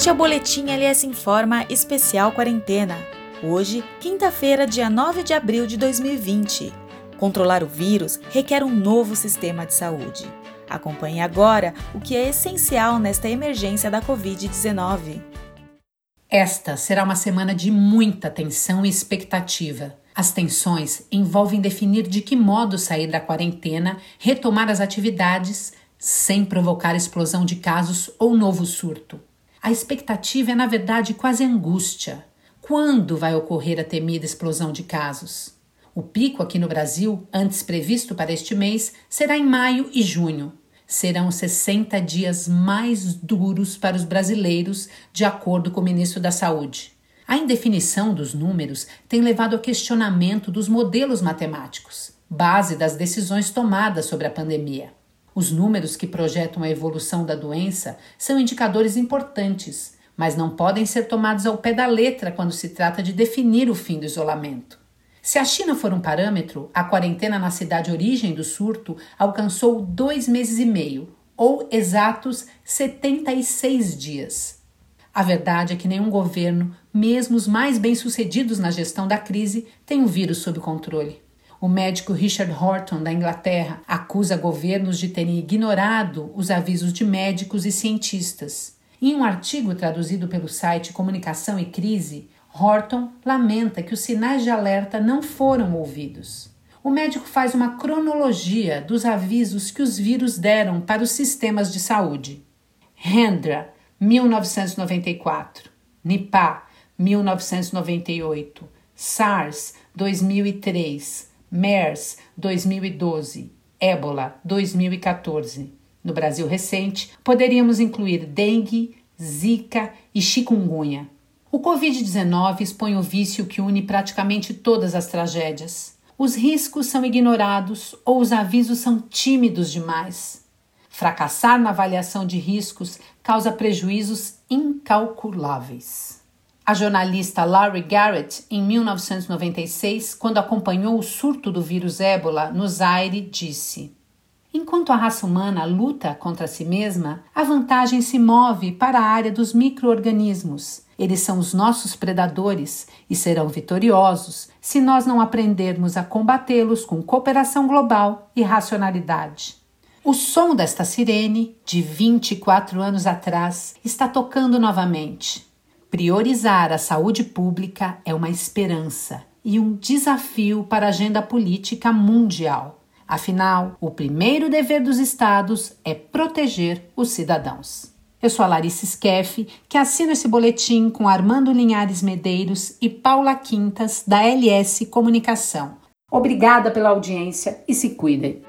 Este é o Boletim LS Informa Especial Quarentena. Hoje, quinta-feira, dia 9 de abril de 2020. Controlar o vírus requer um novo sistema de saúde. Acompanhe agora o que é essencial nesta emergência da Covid-19. Esta será uma semana de muita tensão e expectativa. As tensões envolvem definir de que modo sair da quarentena, retomar as atividades, sem provocar explosão de casos ou novo surto. A expectativa é, na verdade, quase angústia. Quando vai ocorrer a temida explosão de casos? O pico aqui no Brasil, antes previsto para este mês, será em maio e junho serão 60 dias mais duros para os brasileiros, de acordo com o ministro da Saúde. A indefinição dos números tem levado ao questionamento dos modelos matemáticos, base das decisões tomadas sobre a pandemia. Os números que projetam a evolução da doença são indicadores importantes, mas não podem ser tomados ao pé da letra quando se trata de definir o fim do isolamento. Se a China for um parâmetro, a quarentena na cidade origem do surto alcançou dois meses e meio, ou exatos 76 dias. A verdade é que nenhum governo, mesmo os mais bem-sucedidos na gestão da crise, tem o vírus sob controle. O médico Richard Horton, da Inglaterra, acusa governos de terem ignorado os avisos de médicos e cientistas. Em um artigo traduzido pelo site Comunicação e Crise, Horton lamenta que os sinais de alerta não foram ouvidos. O médico faz uma cronologia dos avisos que os vírus deram para os sistemas de saúde. Hendra, 1994. Nipah, 1998. SARS, 2003. MERS, 2012. Ébola, 2014. No Brasil recente, poderíamos incluir dengue, zika e chikungunya. O Covid-19 expõe o vício que une praticamente todas as tragédias. Os riscos são ignorados ou os avisos são tímidos demais. Fracassar na avaliação de riscos causa prejuízos incalculáveis. A jornalista Larry Garrett, em 1996, quando acompanhou o surto do vírus ébola no Zaire, disse: Enquanto a raça humana luta contra si mesma, a vantagem se move para a área dos microorganismos eles são os nossos predadores e serão vitoriosos se nós não aprendermos a combatê-los com cooperação global e racionalidade. O som desta sirene, de 24 anos atrás, está tocando novamente. Priorizar a saúde pública é uma esperança e um desafio para a agenda política mundial. Afinal, o primeiro dever dos Estados é proteger os cidadãos. Eu sou a Larissa Skeff, que assino esse boletim com Armando Linhares Medeiros e Paula Quintas, da LS Comunicação. Obrigada pela audiência e se cuidem.